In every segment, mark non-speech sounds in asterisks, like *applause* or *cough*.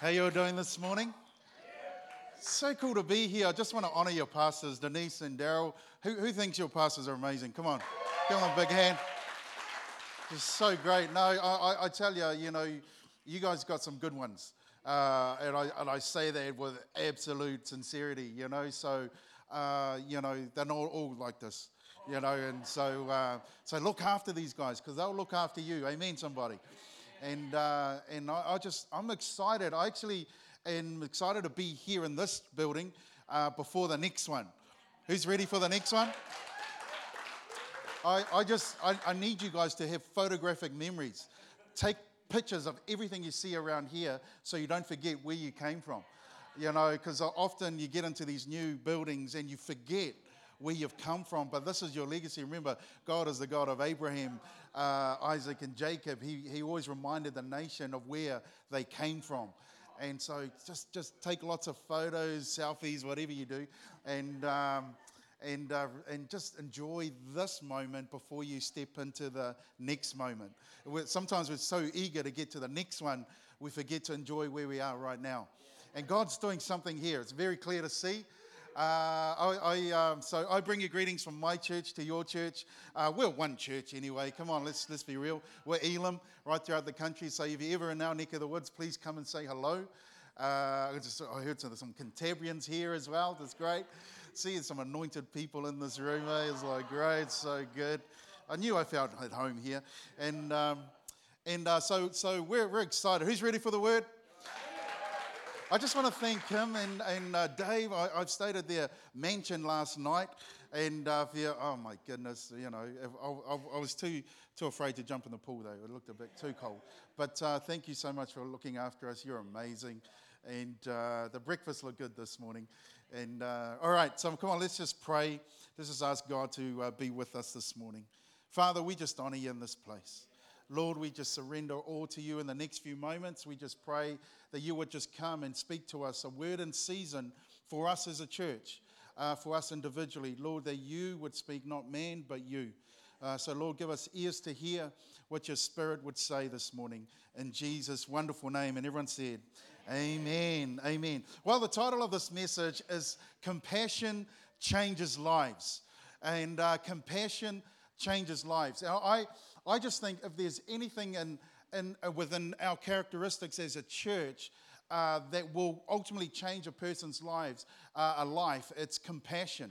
How you all doing this morning? So cool to be here. I just want to honor your pastors, Denise and Daryl. Who, who thinks your pastors are amazing? Come on, give them a big hand. Just so great. No, I, I, tell you, you know, you guys got some good ones. Uh, and, I, and I say that with absolute sincerity, you know. So, uh, you know, they're not all like this, you know. And so, uh, so look after these guys because they'll look after you. Amen, somebody. And, uh, and I, I, just, I'm excited. I actually am excited to be here in this building uh, before the next one. Who's ready for the next one? I, I just, I, I need you guys to have photographic memories. Take pictures of everything you see around here so you don't forget where you came from. You know, because often you get into these new buildings and you forget where you've come from, but this is your legacy. Remember, God is the God of Abraham, uh, Isaac, and Jacob. He, he always reminded the nation of where they came from. And so just, just take lots of photos, selfies, whatever you do, and, um, and, uh, and just enjoy this moment before you step into the next moment. We're, sometimes we're so eager to get to the next one, we forget to enjoy where we are right now. And God's doing something here. It's very clear to see. Uh, I, I um, so I bring you greetings from my church to your church. Uh, we're one church anyway. Come on, let's, let's be real. We're Elim right throughout the country. So if you're ever in our neck of the woods, please come and say hello. Uh, I, just, I heard some, some Cantabrians here as well. That's great. Seeing some anointed people in this room eh, is like great, so good. I knew I felt at home here. And, um, and uh, so, so we're, we're excited. Who's ready for the word? I just want to thank him and, and uh, Dave. I, I, stayed at their mansion last night, and uh, yeah, oh my goodness, you know, I, I, I, was too too afraid to jump in the pool though. It looked a bit too cold. But uh, thank you so much for looking after us. You're amazing, and uh, the breakfast looked good this morning. And uh, all right, so come on, let's just pray. Let's just ask God to uh, be with us this morning. Father, we just honor you in this place. Lord, we just surrender all to you in the next few moments. We just pray that you would just come and speak to us a word in season for us as a church, uh, for us individually. Lord, that you would speak, not man, but you. Uh, so, Lord, give us ears to hear what your spirit would say this morning. In Jesus' wonderful name. And everyone said, Amen. Amen. Well, the title of this message is Compassion Changes Lives. And uh, compassion changes lives. Now, I I just think if there's anything in, in, uh, within our characteristics as a church uh, that will ultimately change a person's lives, uh, a life, it's compassion.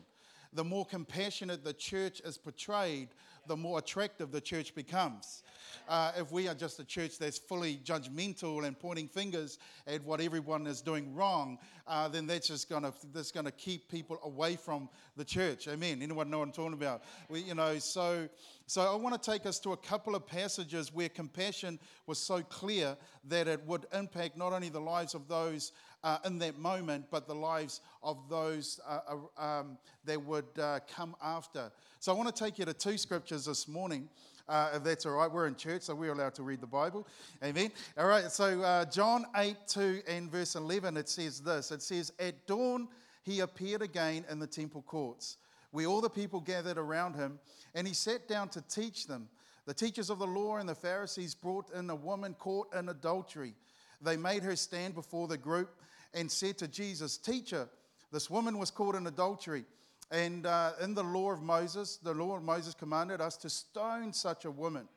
The more compassionate the church is portrayed, the more attractive the church becomes. Uh, if we are just a church that's fully judgmental and pointing fingers at what everyone is doing wrong, uh, then that's just going to that's to keep people away from the church. Amen. Anyone know what I'm talking about? We, you know, so so I want to take us to a couple of passages where compassion was so clear that it would impact not only the lives of those uh, in that moment, but the lives of those uh, um, that would uh, come after. So I want to take you to two scriptures this morning. Uh, if that's all right, we're in church, so we're allowed to read the Bible. Amen. All right, so uh, John 8 2 and verse 11, it says this It says, At dawn he appeared again in the temple courts, where all the people gathered around him, and he sat down to teach them. The teachers of the law and the Pharisees brought in a woman caught in adultery. They made her stand before the group and said to Jesus, Teacher, this woman was caught in adultery. And uh, in the law of Moses, the law of Moses commanded us to stone such a woman.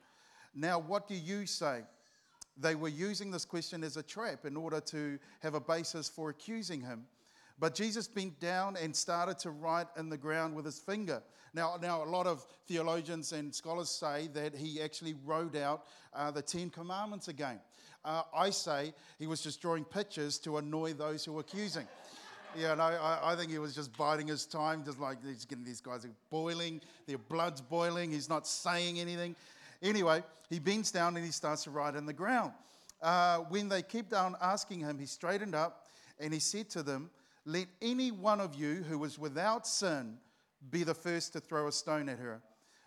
Now, what do you say? They were using this question as a trap in order to have a basis for accusing him. But Jesus bent down and started to write in the ground with his finger. Now, now a lot of theologians and scholars say that he actually wrote out uh, the Ten Commandments again. Uh, I say he was just drawing pictures to annoy those who were accusing. *laughs* Yeah, no, I, I, think he was just biding his time, just like he's getting these guys are boiling, their blood's boiling, he's not saying anything. Anyway, he bends down and he starts to write in the ground. Uh, when they kept on asking him, he straightened up and he said to them, Let any one of you who is without sin be the first to throw a stone at her.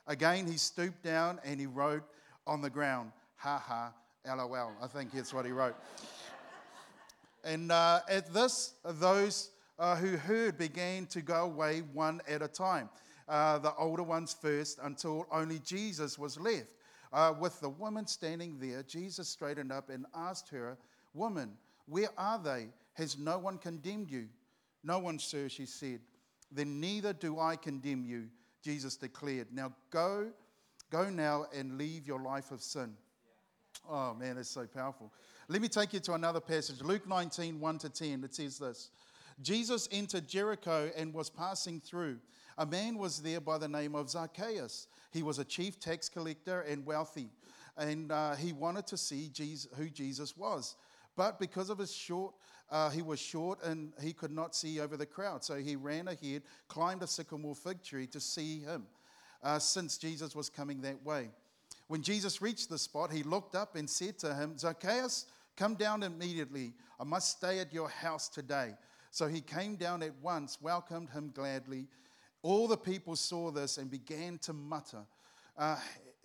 Again, he stooped down and he wrote on the ground, Ha ha, lol. I think that's what he wrote. *laughs* and uh, at this, those uh, who heard began to go away one at a time, uh, the older ones first, until only Jesus was left. Uh, with the woman standing there, Jesus straightened up and asked her, Woman, Where are they? Has no one condemned you? No one, sir, she said. Then neither do I condemn you, Jesus declared. Now go, go now and leave your life of sin. Oh man, that's so powerful. Let me take you to another passage. Luke 19, 1 to 10. It says this Jesus entered Jericho and was passing through. A man was there by the name of Zacchaeus. He was a chief tax collector and wealthy, and uh, he wanted to see Jesus, who Jesus was. But because of his short, uh, he was short and he could not see over the crowd. So he ran ahead, climbed a sycamore fig tree to see him, uh, since Jesus was coming that way. When Jesus reached the spot, he looked up and said to him, Zacchaeus, come down immediately. I must stay at your house today. So he came down at once, welcomed him gladly. All the people saw this and began to mutter, uh,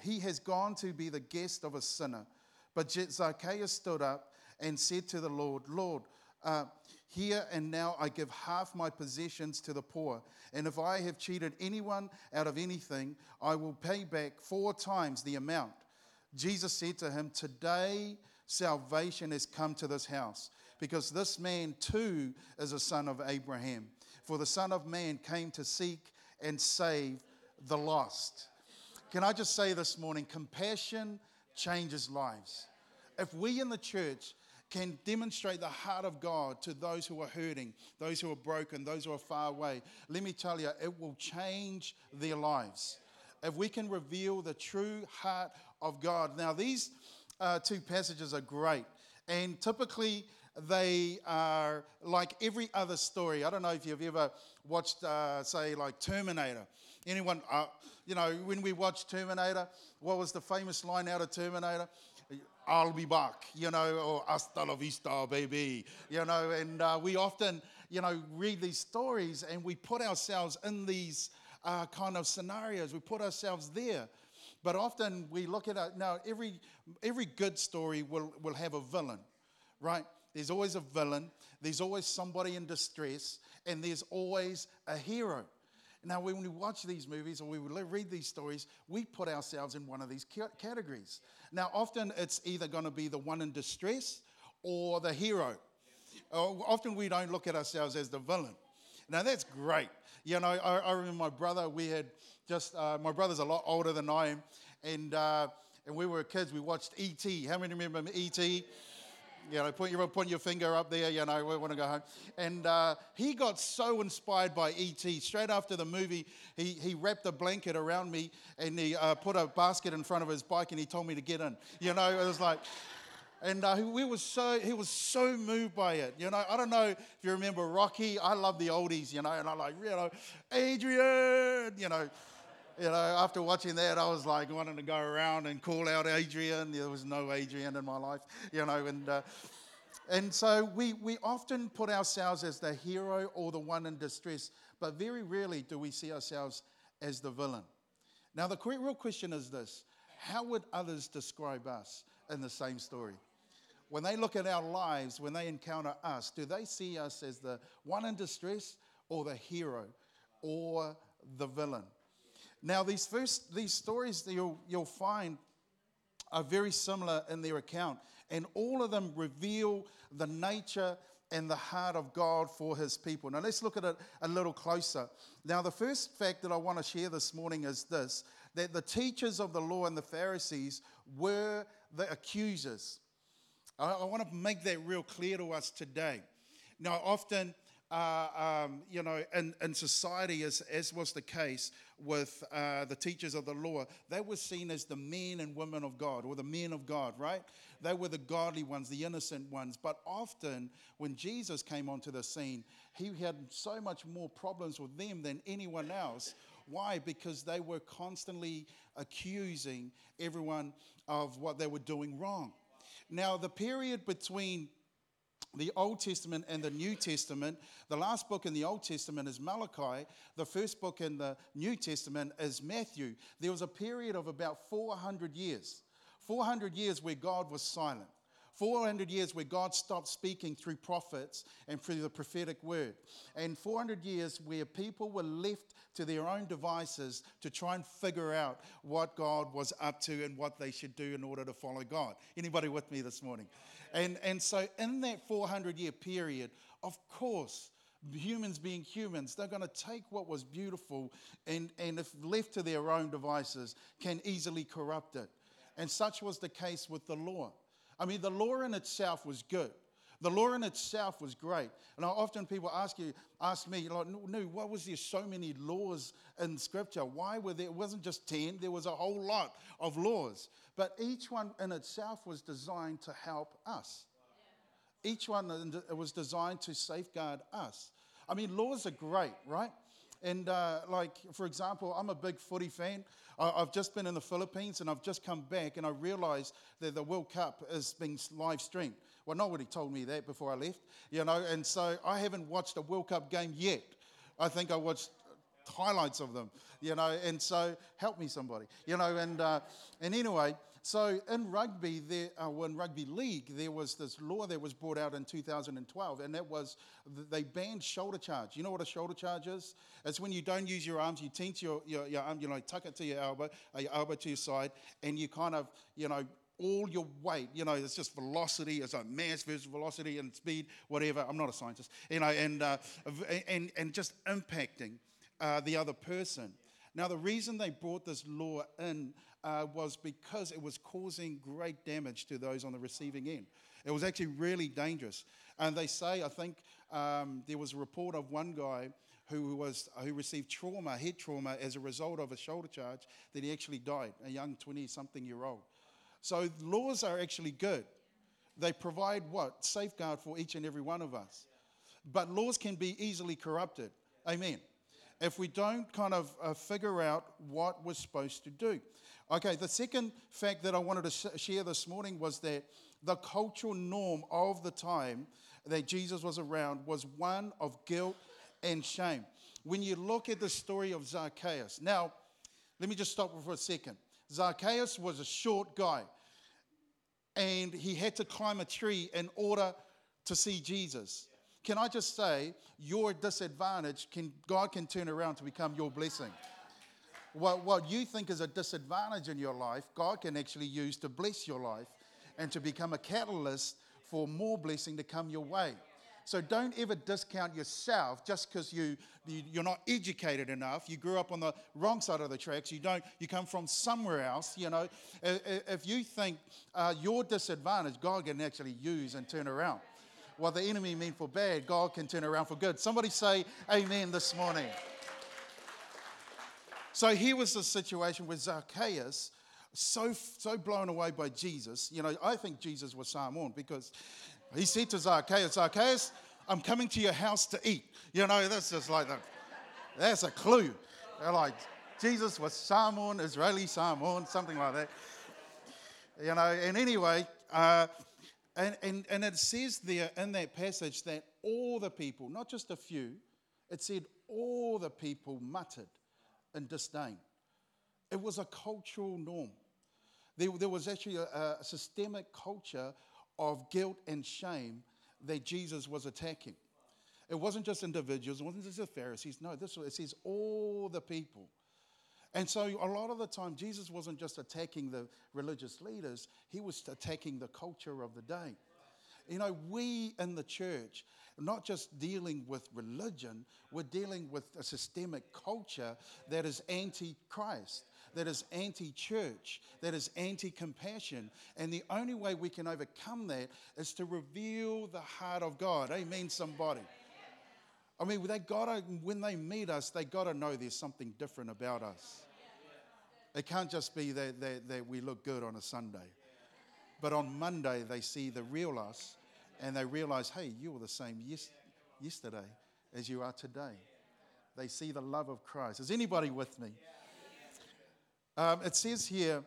He has gone to be the guest of a sinner. But Zacchaeus stood up and said to the Lord, Lord, uh, here and now I give half my possessions to the poor. And if I have cheated anyone out of anything, I will pay back four times the amount. Jesus said to him, Today salvation has come to this house, because this man too is a son of Abraham. For the Son of Man came to seek and save the lost. Can I just say this morning compassion changes lives. If we in the church can demonstrate the heart of God to those who are hurting, those who are broken, those who are far away, let me tell you, it will change their lives. If we can reveal the true heart of God. Now, these uh, two passages are great, and typically they are like every other story. I don't know if you've ever watched, uh, say, like Terminator. Anyone, uh, you know, when we watched Terminator, what was the famous line out of Terminator? I'll be back, you know, or hasta la vista, baby, you know, and uh, we often, you know, read these stories and we put ourselves in these uh, kind of scenarios. We put ourselves there. But often we look at it, now every, every good story will, will have a villain, right? There's always a villain, there's always somebody in distress, and there's always a hero. Now, when we watch these movies or we read these stories, we put ourselves in one of these categories. Now, often it's either going to be the one in distress or the hero. Uh, often we don't look at ourselves as the villain. Now, that's great. You know, I, I remember my brother, we had just, uh, my brother's a lot older than I am, and, uh, and we were kids, we watched E.T. How many remember E.T.? You know, put your, put your finger up there, you know, we want to go home. And uh, he got so inspired by E.T. Straight after the movie, he, he wrapped a blanket around me and he uh, put a basket in front of his bike and he told me to get in. You know, it was like, and uh, we was so he was so moved by it. You know, I don't know if you remember Rocky. I love the oldies, you know, and I like, you know, Adrian, you know. You know, after watching that, I was like wanting to go around and call out Adrian. There was no Adrian in my life, you know, and uh, and so we we often put ourselves as the hero or the one in distress, but very rarely do we see ourselves as the villain. Now, the real question is this: How would others describe us in the same story? When they look at our lives, when they encounter us, do they see us as the one in distress or the hero or the villain? Now, these first these stories that you'll, you'll find are very similar in their account, and all of them reveal the nature and the heart of God for his people. Now, let's look at it a little closer. Now, the first fact that I want to share this morning is this that the teachers of the law and the Pharisees were the accusers. I, I want to make that real clear to us today. Now, often uh, um, you know, in, in society, as, as was the case with uh, the teachers of the law, they were seen as the men and women of God, or the men of God, right? They were the godly ones, the innocent ones. But often, when Jesus came onto the scene, he had so much more problems with them than anyone else. Why? Because they were constantly accusing everyone of what they were doing wrong. Now, the period between the Old Testament and the New Testament. The last book in the Old Testament is Malachi. The first book in the New Testament is Matthew. There was a period of about 400 years. 400 years where God was silent. 400 years where God stopped speaking through prophets and through the prophetic word. And 400 years where people were left to their own devices to try and figure out what God was up to and what they should do in order to follow God. Anybody with me this morning? And, and so, in that 400 year period, of course, humans being humans, they're going to take what was beautiful and, and, if left to their own devices, can easily corrupt it. And such was the case with the law. I mean, the law in itself was good. The law in itself was great. And often people ask you, ask me, like, no, why was there so many laws in Scripture? Why were there? It wasn't just 10, there was a whole lot of laws. But each one in itself was designed to help us. Each one was designed to safeguard us. I mean, laws are great, right? And uh, like, for example, I'm a big footy fan. I, have just been in the Philippines and I've just come back and I realized that the World Cup is being live streamed. Well, nobody told me that before I left, you know, and so I haven't watched a World Cup game yet. I think I watched highlights of them, you know, and so help me somebody, you know, and, uh, and anyway, so in rugby, there, uh, in rugby league, there was this law that was brought out in 2012, and that was they banned shoulder charge. You know what a shoulder charge is? It's when you don't use your arms, you tense your, your, your arm, you know, tuck it to your elbow, uh, your elbow to your side, and you kind of, you know, all your weight, you know, it's just velocity, it's like mass versus velocity and speed, whatever. I'm not a scientist, you know, and, uh, and, and just impacting uh, the other person. Now, the reason they brought this law in uh, was because it was causing great damage to those on the receiving end. It was actually really dangerous. And they say, I think um, there was a report of one guy who, was, who received trauma, head trauma, as a result of a shoulder charge, that he actually died, a young 20 something year old. So laws are actually good. They provide what? Safeguard for each and every one of us. But laws can be easily corrupted. Amen. If we don't kind of uh, figure out what we're supposed to do. Okay, the second fact that I wanted to sh- share this morning was that the cultural norm of the time that Jesus was around was one of guilt and shame. When you look at the story of Zacchaeus, now, let me just stop for a second. Zacchaeus was a short guy, and he had to climb a tree in order to see Jesus. Can I just say, your disadvantage, can, God can turn around to become your blessing what, what you think is a disadvantage in your life, God can actually use to bless your life and to become a catalyst for more blessing to come your way. So don't ever discount yourself just because you, you are not educated enough. You grew up on the wrong side of the tracks. You don't. You come from somewhere else. You know, if you think uh, your disadvantage, God can actually use and turn around. What the enemy meant for bad, God can turn around for good. Somebody say Amen this morning. So here was the situation with Zacchaeus, so, so blown away by Jesus. You know, I think Jesus was Samoan because he said to Zacchaeus, Zacchaeus, I'm coming to your house to eat. You know, that's just like, the, that's a clue. They're like, Jesus was Samoan, Israeli Samoan, something like that. You know, and anyway, uh, and, and, and it says there in that passage that all the people, not just a few, it said all the people muttered and disdain. It was a cultural norm. There, there was actually a, a systemic culture of guilt and shame that Jesus was attacking. It wasn't just individuals, it wasn't just the Pharisees. No, this it says all the people. And so, a lot of the time, Jesus wasn't just attacking the religious leaders, he was attacking the culture of the day. You know, we in the church, not just dealing with religion, we're dealing with a systemic culture that is anti Christ, that is anti church, that is anti compassion. And the only way we can overcome that is to reveal the heart of God. Amen, somebody. I mean, they gotta, when they meet us, they got to know there's something different about us. It can't just be that, that, that we look good on a Sunday. But on Monday, they see the real us and they realize, hey, you were the same yes, yesterday as you are today. They see the love of Christ. Is anybody with me? Um, it says here,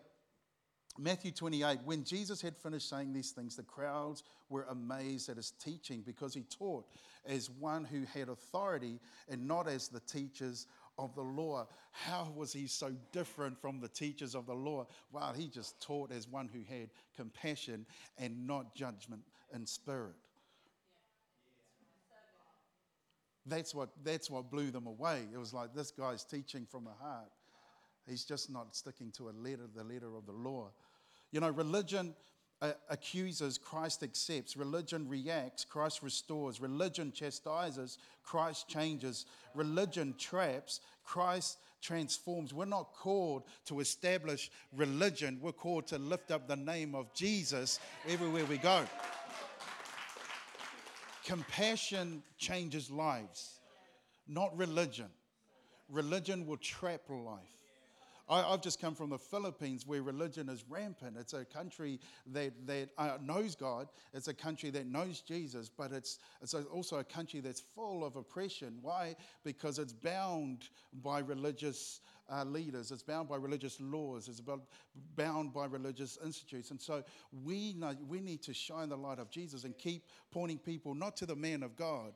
Matthew 28, when Jesus had finished saying these things, the crowds were amazed at his teaching because he taught as one who had authority and not as the teachers of the law. How was he so different from the teachers of the law? Well, he just taught as one who had compassion and not judgment in spirit. That's what, that's what blew them away. It was like this guy's teaching from the heart. He's just not sticking to a letter, the letter of the law. You know, religion uh, accuses, Christ accepts. Religion reacts, Christ restores. Religion chastises, Christ changes. Religion traps, Christ transforms. We're not called to establish religion, we're called to lift up the name of Jesus everywhere we go. Compassion changes lives, not religion. Religion will trap life. I, have just come from the Philippines where religion is rampant. It's a country that, that uh, knows God, it's a country that knows Jesus, but it's, it's also a country that's full of oppression. Why? Because it's bound by religious uh, leaders, it's bound by religious laws, it's about, bound by religious institutes. And so we, know, we need to shine the light of Jesus and keep pointing people not to the man of God,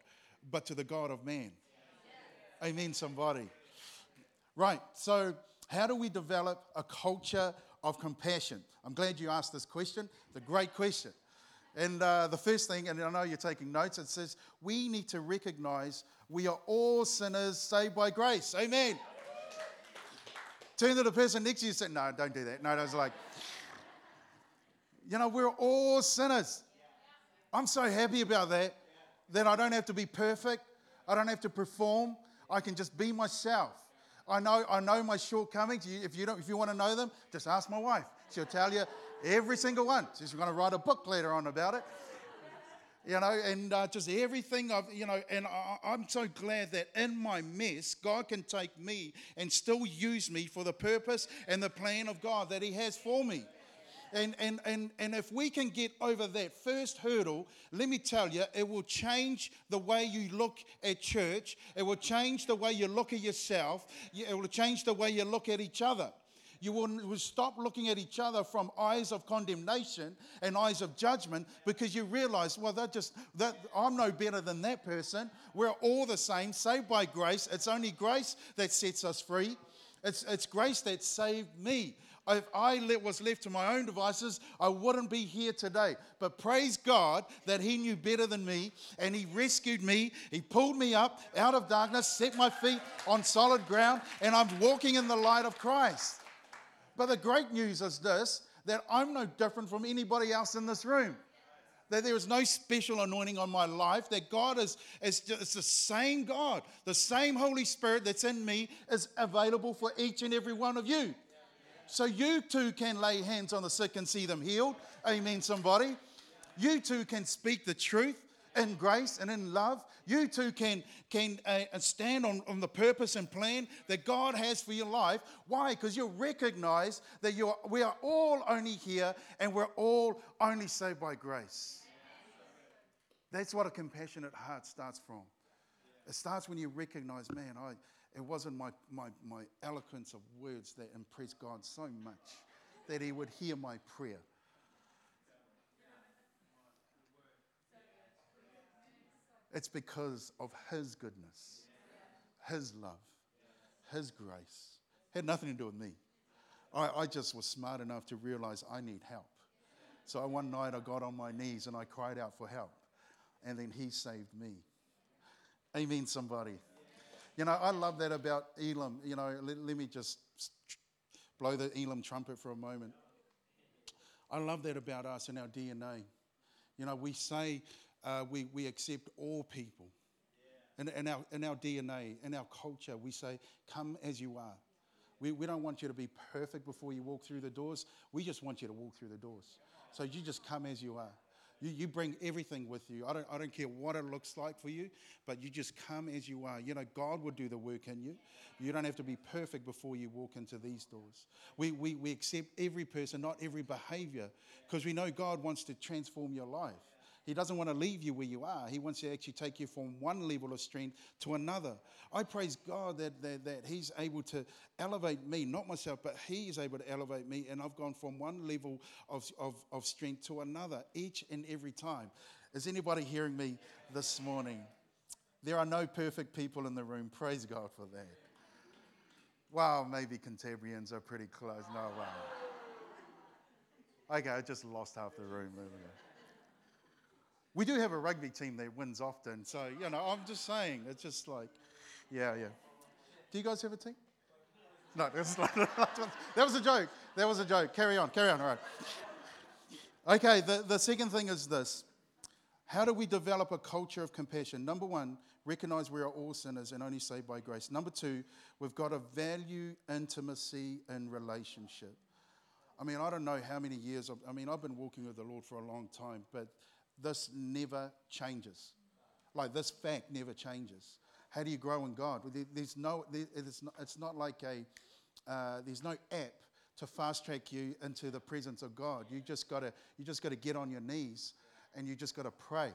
but to the God of man. Amen, somebody. Right, so how do we develop a culture of compassion? I'm glad you asked this question. It's a great question. And uh, the first thing, and I know you're taking notes, it says we need to recognize we are all sinners saved by grace. Amen. Turn to the person next to you and say, No, don't do that. No, I was like, you know, we're all sinners. I'm so happy about that, that I don't have to be perfect. I don't have to perform. I can just be myself. I know, I know my shortcomings. If you, don't, if you want to know them, just ask my wife. She'll tell you every single one. She's going to write a book later on about it. You know, and uh, just everything I've, you know, and I, I'm so glad that in my mess, God can take me and still use me for the purpose and the plan of God that He has for me. And, and, and, and if we can get over that first hurdle, let me tell you, it will change the way you look at church. It will change the way you look at yourself. It will change the way you look at each other. You will, will stop looking at each other from eyes of condemnation and eyes of judgment because you realize, well, that just that I'm no better than that person. We're all the same, saved by grace. It's only grace that sets us free. It's, it's grace that saved me. If I was left to my own devices, I wouldn't be here today. But praise God that He knew better than me and He rescued me. He pulled me up out of darkness, set my feet on solid ground, and I'm walking in the light of Christ. But the great news is this that I'm no different from anybody else in this room that there is no special anointing on my life, that God is, is it's the same God, the same Holy Spirit that's in me is available for each and every one of you so you too can lay hands on the sick and see them healed. Amen, somebody. You too can speak the truth in grace and in love. You too can, can uh, stand on, on the purpose and plan that God has for your life. Why? Because you recognize that you are, we are all only here and we're all only saved by grace. That's what a compassionate heart starts from. It starts when you recognize, man, I, it wasn't my, my, my eloquence of words that impressed God so much that He would hear my prayer. It's because of His goodness, His love, His grace. It had nothing to do with me. I, I just was smart enough to realize I need help. So one night I got on my knees and I cried out for help. And then He saved me. Amen, somebody. You know, I love that about Elim. You know, let, let me just blow the Elim trumpet for a moment. I love that about us and our DNA. You know, we say uh, we, we accept all people. In, in, our, in our DNA, in our culture, we say, come as you are. We, we don't want you to be perfect before you walk through the doors. We just want you to walk through the doors. So you just come as you are. You, you bring everything with you. I don't, I don't care what it looks like for you, but you just come as you are. You know, God will do the work in you. You don't have to be perfect before you walk into these doors. We, we, we accept every person, not every behavior, because we know God wants to transform your life. He doesn't want to leave you where you are. He wants to actually take you from one level of strength to another. I praise God that, that, that He's able to elevate me, not myself, but He is able to elevate me. And I've gone from one level of, of, of strength to another each and every time. Is anybody hearing me this morning? There are no perfect people in the room. Praise God for that. Well, maybe Cantabrians are pretty close. No, well. Okay, I just lost half the room. We do have a rugby team that wins often, so you know, I'm just saying, it's just like, yeah, yeah. Do you guys have a team? No, *laughs* that was a joke. That was a joke. Carry on, carry on. All right. Okay, the, the second thing is this How do we develop a culture of compassion? Number one, recognize we are all sinners and only saved by grace. Number two, we've got to value intimacy and relationship. I mean, I don't know how many years, I mean, I've been walking with the Lord for a long time, but this never changes. Like, this fact never changes. How do you grow in God? There's no, it's not, it's not like a, uh, there's no app to fast track you into the presence of God. You just gotta, you just gotta get on your knees and you just gotta pray.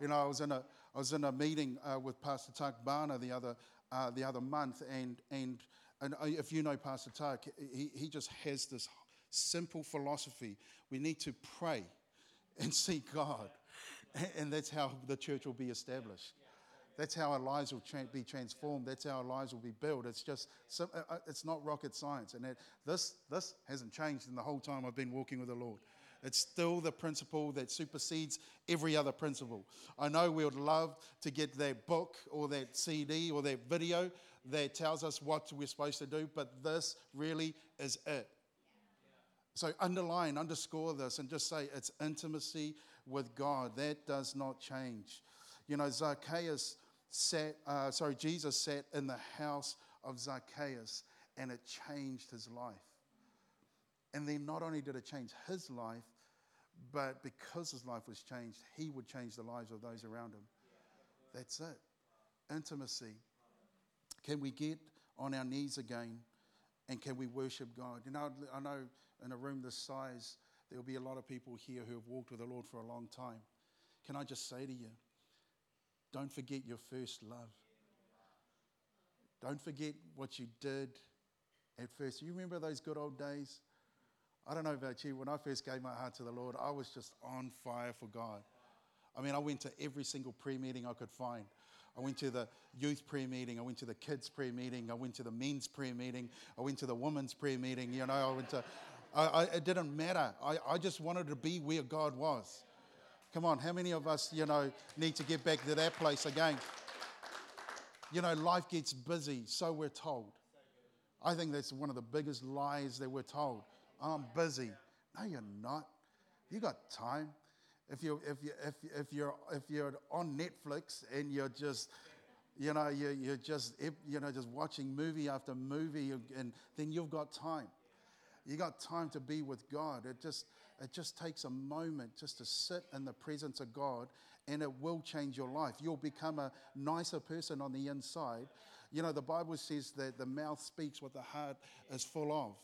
You know, I was in a, I was in a meeting uh, with Pastor Tak Bhana the other, uh, the other month, and, and, and if you know Pastor Tak, he, he just has this simple philosophy. We need to pray and see God, and that's how the church will be established. That's how our lives will tra- be transformed. That's how our lives will be built. It's just, uh, uh, it's not rocket science. And it, this, this hasn't changed in the whole time I've been walking with the Lord. It's still the principle that supersedes every other principle. I know we would love to get that book or that CD or that video that tells us what we're supposed to do, but this really is it. So underline, underscore this, and just say it's intimacy with God. That does not change. You know, Zacchaeus sat, uh, sorry, Jesus sat in the house of Zacchaeus and it changed his life. And then not only did it change his life, but because his life was changed, he would change the lives of those around him. That's it. Intimacy. Can we get on our knees again and can we worship God? You know, I know in a room this size, there will be a lot of people here who have walked with the Lord for a long time. Can I just say to you, don't forget your first love. Don't forget what you did at first. You remember those good old days? I don't know about you. When I first gave my heart to the Lord, I was just on fire for God. I mean, I went to every single prayer meeting I could find. I went to the youth prayer meeting. I went to the kids' prayer meeting. I went to the men's prayer meeting. I went to the women's prayer meeting. You know, I went to, I, I, it didn't matter. I, I just wanted to be where God was. Come on, how many of us, you know, need to get back to that place again? You know, life gets busy, so we're told. I think that's one of the biggest lies that we're told. I'm busy. No, you're not. You got time. If you if you if if you're if you're on Netflix and you're just you know you're, you're just you know just watching movie after movie and then you've got time. You got time to be with God. It just it just takes a moment just to sit in the presence of God and it will change your life. You'll become a nicer person on the inside. You know, the Bible says that the mouth speaks what the heart is full of.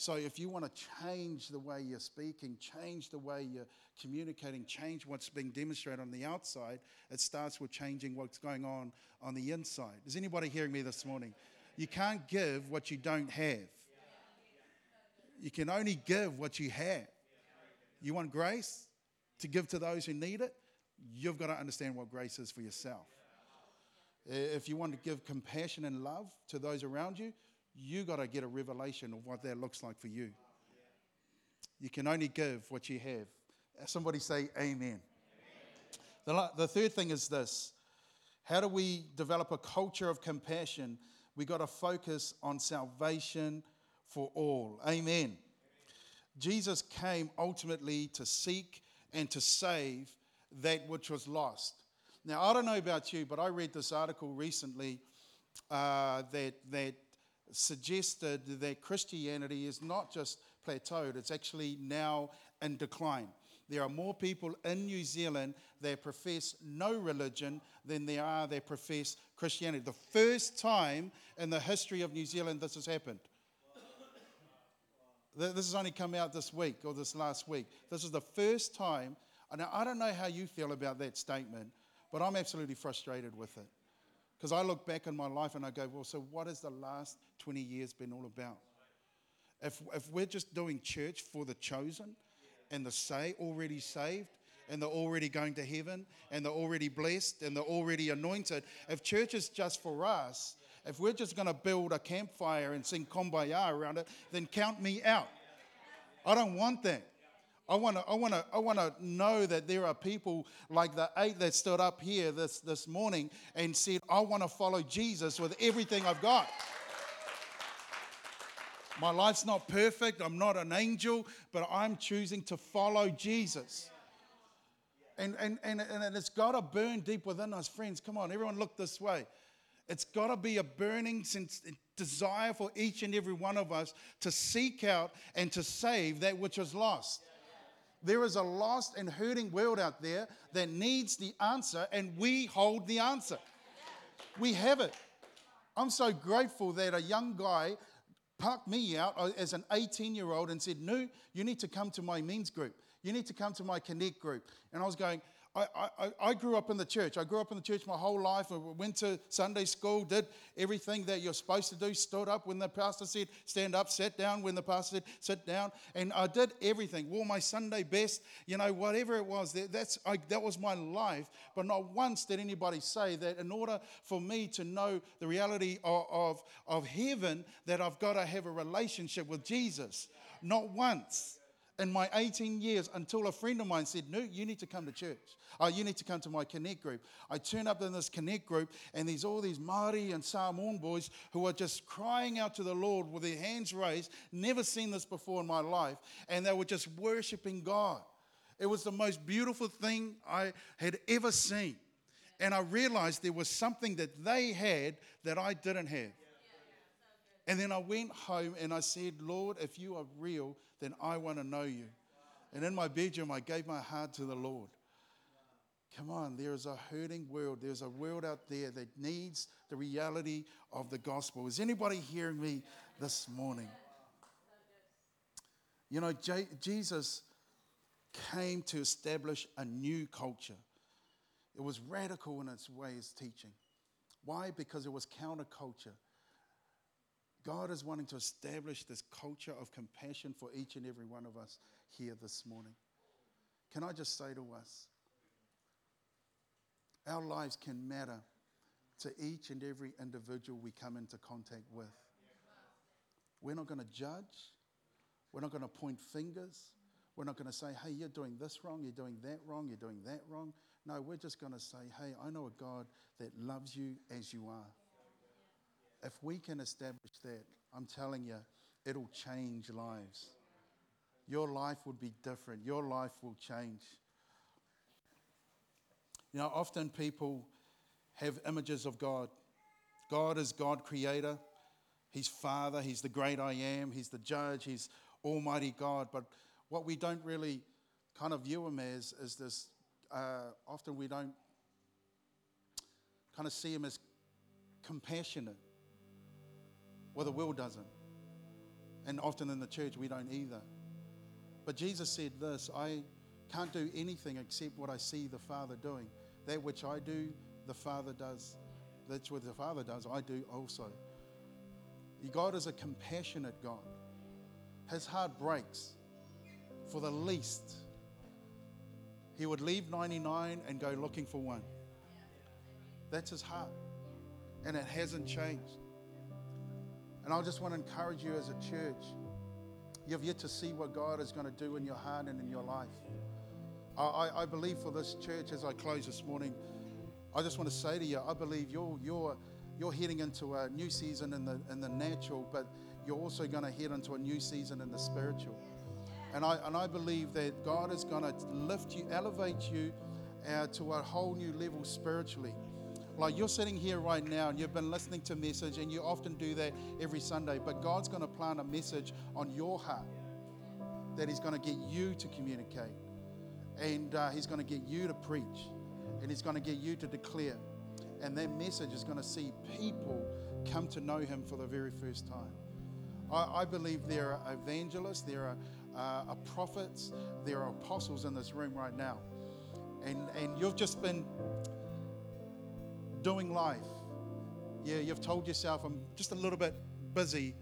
So if you want to change the way you're speaking, change the way you're communicating, change what's being demonstrated on the outside, it starts with changing what's going on on the inside. Is anybody hearing me this morning? You can't give what you don't have. You can only give what you have. You want grace to give to those who need it? You've got to understand what grace is for yourself. If you want to give compassion and love to those around you, you got to get a revelation of what that looks like for you. You can only give what you have. Somebody say amen. amen. The, the third thing is this how do we develop a culture of compassion? We got to focus on salvation for all. Amen. Jesus came ultimately to seek and to save that which was lost. Now, I don't know about you, but I read this article recently uh, that, that suggested that Christianity is not just plateaued, it's actually now in decline. There are more people in New Zealand that profess no religion than there are that profess Christianity. The first time in the history of New Zealand this has happened. This has only come out this week or this last week. This is the first time. Now, I don't know how you feel about that statement, but I'm absolutely frustrated with it. Because I look back on my life and I go, well, so what has the last 20 years been all about? If, if we're just doing church for the chosen and the say already saved and they're already going to heaven and they're already blessed and they're already anointed, if church is just for us If we're just going to build a campfire and sing kumbaya around it, then count me out. I don't want that. I want to I want to I want to know that there are people like the eight that stood up here this this morning and said I want to follow Jesus with everything I've got. My life's not perfect. I'm not an angel, but I'm choosing to follow Jesus. And, and, and, and it's got to burn deep within us, friends. Come on, everyone, look this way. It's got to be a burning desire for each and every one of us to seek out and to save that which is lost. There is a lost and hurting world out there that needs the answer, and we hold the answer. We have it. I'm so grateful that a young guy parked me out as an 18 year old and said, No, you need to come to my men's group. You need to come to my Connect group. And I was going, I, I, I grew up in the church. I grew up in the church my whole life. I went to Sunday school, did everything that you're supposed to do, stood up when the pastor said stand up, sat down when the pastor said sit down. And I did everything, wore my Sunday best, you know, whatever it was. That, That's, I, that was my life. But not once did anybody say that in order for me to know the reality of, of, of heaven, that I've got to have a relationship with Jesus. Not once in my 18 years until a friend of mine said, No, you need to come to church. Oh, you need to come to my Connect group. I turn up in this Connect group, and there's all these Māori and Samoan boys who are just crying out to the Lord with their hands raised. Never seen this before in my life. And they were just worshiping God. It was the most beautiful thing I had ever seen. And I realized there was something that they had that I didn't have. And then I went home and I said, Lord, if you are real, then I want to know you. And in my bedroom, I gave my heart to the Lord. Come on, there is a hurting world. There's a world out there that needs the reality of the gospel. Is anybody hearing me this morning? You know, J- Jesus came to establish a new culture. It was radical in its way of teaching. Why? Because it was counterculture. God is wanting to establish this culture of compassion for each and every one of us here this morning. Can I just say to us, our lives can matter to each and every individual we come into contact with. We're not going to judge. We're not going to point fingers. We're not going to say, hey, you're doing this wrong, you're doing that wrong, you're doing that wrong. No, we're just going to say, hey, I know a God that loves you as you are. If we can establish that, I'm telling you, it'll change lives. Your life would be different. Your life will change. You know, often people have images of God. God is God creator, He's Father, He's the great I am, He's the judge, He's Almighty God. But what we don't really kind of view Him as is this uh, often we don't kind of see Him as compassionate. Well, the world doesn't. And often in the church, we don't either. But Jesus said this I can't do anything except what I see the Father doing. That which I do, the Father does. That's what the Father does, I do also. God is a compassionate God. His heart breaks for the least. He would leave 99 and go looking for one. That's his heart. And it hasn't changed. And I just want to encourage you as a church. You've yet to see what God is going to do in your heart and in your life. I, I, believe for this church, as I close this morning, I just want to say to you, I believe you're, you're, you're heading into a new season in the, in the natural, but you're also going to head into a new season in the spiritual. And I, and I believe that God is going to lift you, elevate you uh, to a whole new level spiritually. Like you're sitting here right now and you've been listening to message, and you often do that every Sunday, but God's going to plant a message on your heart that He's going to get you to communicate and uh, He's going to get you to preach, and He's going to get you to declare. And that message is going to see people come to know Him for the very first time. I, I believe there are evangelists, there are uh, prophets, there are apostles in this room right now. And, and you've just been doing life. Yeah, you've told yourself, I'm just a little bit busy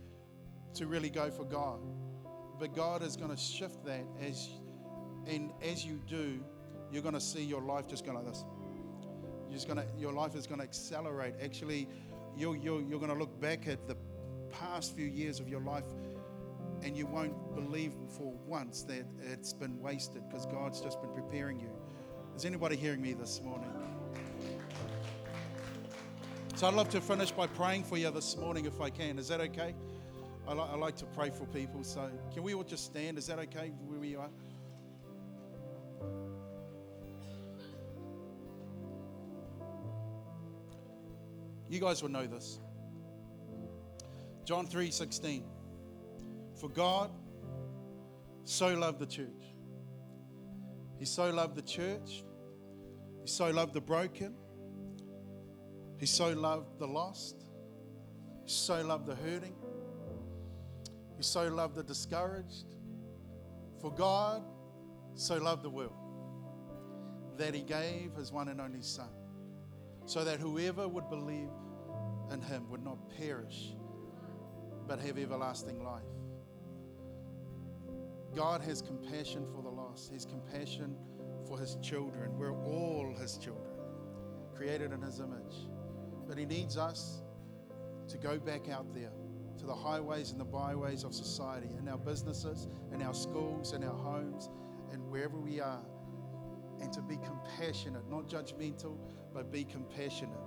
to really go for God. But God is going to shift that as and as you do, you're going to see your life just going like this. You're just going to, your life is going to accelerate. Actually, you're, you're, you're going to look back at the past few years of your life and you won't believe for once that it's been wasted because God's just been preparing you. Is anybody hearing me this morning? So I'd love to finish by praying for you this morning if I can. Is that okay? I, li- I like to pray for people. So can we all just stand? Is that okay where we are? You guys will know this. John 3 16. For God so loved the church. He so loved the church. He so loved the broken. He so loved the lost. He so loved the hurting. He so loved the discouraged. For God so loved the world that he gave his one and only Son, so that whoever would believe in him would not perish, but have everlasting life. God has compassion for the lost, His compassion for His children. We're all His children, created in His image. But He needs us to go back out there to the highways and the byways of society, in our businesses, in our schools, in our homes, and wherever we are, and to be compassionate, not judgmental, but be compassionate.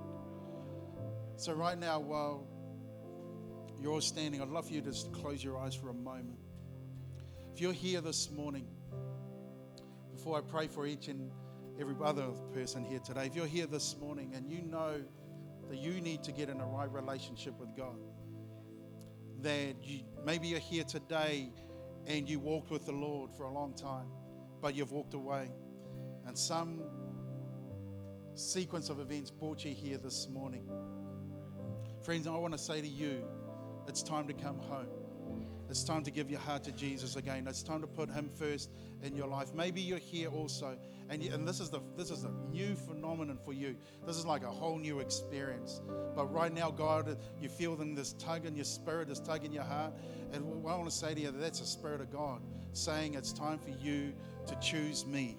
So, right now, while you're all standing, I'd love for you to just close your eyes for a moment. If you're here this morning, before I pray for each and every other person here today, if you're here this morning and you know that you need to get in a right relationship with God, that you, maybe you're here today and you walked with the Lord for a long time, but you've walked away, and some sequence of events brought you here this morning. Friends, I want to say to you, it's time to come home. It's time to give your heart to Jesus again. It's time to put Him first in your life. Maybe you're here also, and, you, and this is the this is a new phenomenon for you. This is like a whole new experience. But right now, God, you're feeling this tug in your spirit, this tug in your heart, and I want to say to you, that that's the Spirit of God saying it's time for you to choose me.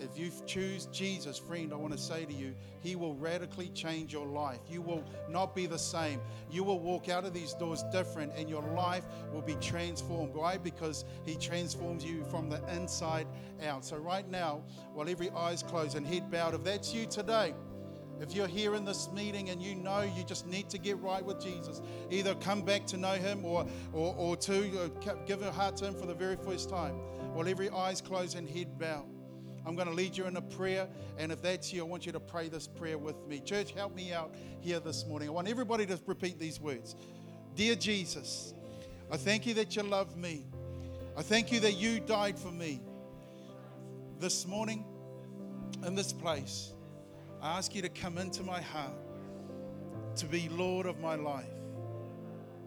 If you choose Jesus, friend, I want to say to you, He will radically change your life. You will not be the same. You will walk out of these doors different, and your life will be transformed. Why? Because He transforms you from the inside out. So, right now, while every eye's closed and head bowed, if that's you today, if you're here in this meeting and you know you just need to get right with Jesus, either come back to know Him or, or, or to uh, give your heart to Him for the very first time, while every eye's closed and head bowed. I'm going to lead you in a prayer. And if that's you, I want you to pray this prayer with me. Church, help me out here this morning. I want everybody to repeat these words Dear Jesus, I thank you that you love me. I thank you that you died for me. This morning, in this place, I ask you to come into my heart to be Lord of my life.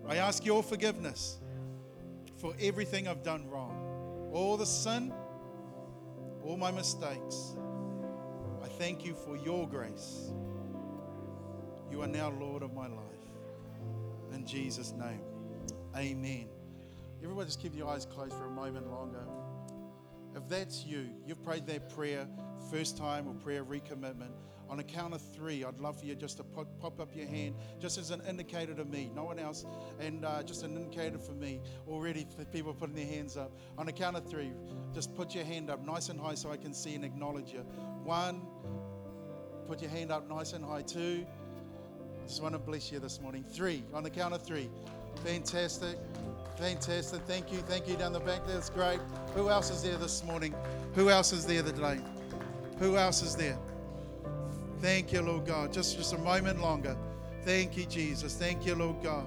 I ask your forgiveness for everything I've done wrong, all the sin all my mistakes. I thank you for your grace. You are now Lord of my life. In Jesus' name, amen. Everybody just keep your eyes closed for a moment longer. If that's you, you've prayed that prayer first time or prayer recommitment, on a count of three, I'd love for you just to pop, pop up your hand, just as an indicator to me, no one else, and uh, just an indicator for me. Already, for people putting their hands up. On a count of three, just put your hand up nice and high so I can see and acknowledge you. One, put your hand up nice and high. Two, just want to bless you this morning. Three, on the count of three. Fantastic. Fantastic. Thank you. Thank you down the back. That's great. Who else is there this morning? Who else is there today? Who else is there? Thank you, Lord God. Just, just a moment longer. Thank you, Jesus. Thank you, Lord God.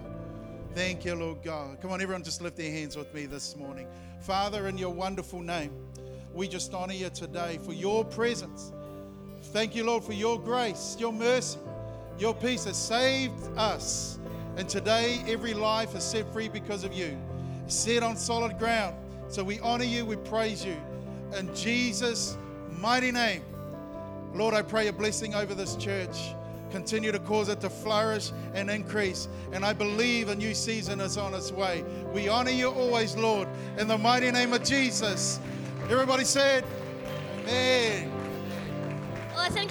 Thank you, Lord God. Come on, everyone, just lift their hands with me this morning. Father, in your wonderful name, we just honor you today for your presence. Thank you, Lord, for your grace, your mercy, your peace has saved us. And today, every life is set free because of you, set on solid ground. So we honor you, we praise you. In Jesus' mighty name. Lord, I pray a blessing over this church. Continue to cause it to flourish and increase. And I believe a new season is on its way. We honor you always, Lord, in the mighty name of Jesus. Everybody said, Amen. Can